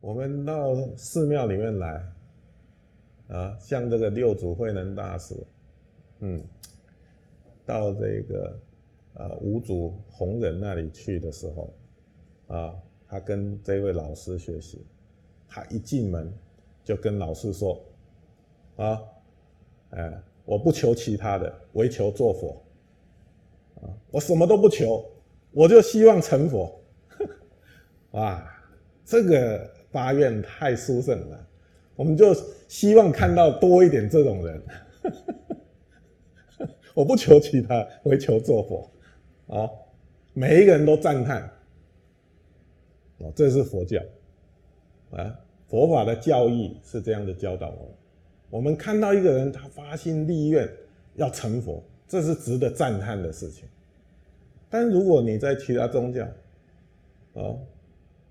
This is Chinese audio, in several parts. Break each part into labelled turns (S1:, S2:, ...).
S1: 我们到寺庙里面来，啊，像这个六祖慧能大师，嗯，到这个呃五祖弘忍那里去的时候，啊，他跟这位老师学习，他一进门就跟老师说，啊，哎，我不求其他的，唯求做佛，啊，我什么都不求，我就希望成佛，啊，这个。发愿太殊胜了，我们就希望看到多一点这种人。我不求其他，唯求做佛。啊，每一个人都赞叹。哦，这是佛教。啊，佛法的教义是这样的教导我们。我们看到一个人，他发心立愿要成佛，这是值得赞叹的事情。但如果你在其他宗教，啊。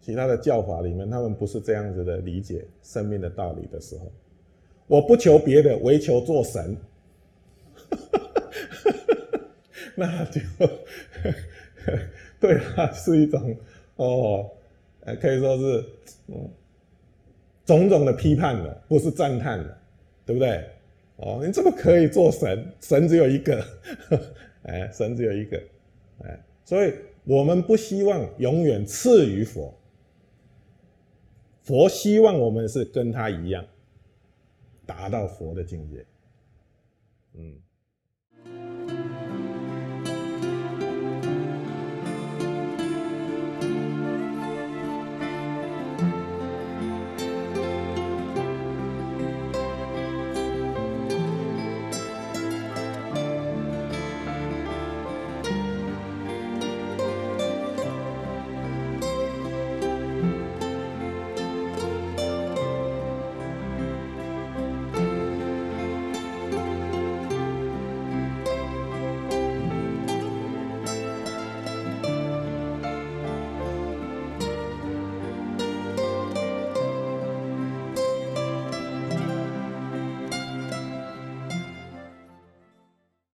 S1: 其他的教法里面，他们不是这样子的理解生命的道理的时候，我不求别的，唯求做神，那就 对他是一种哦，可以说是嗯种种的批判的，不是赞叹的，对不对？哦，你怎么可以做神？神只有一个，哎，神只有一个，哎，所以我们不希望永远次于佛。佛希望我们是跟他一样，达到佛的境界，嗯。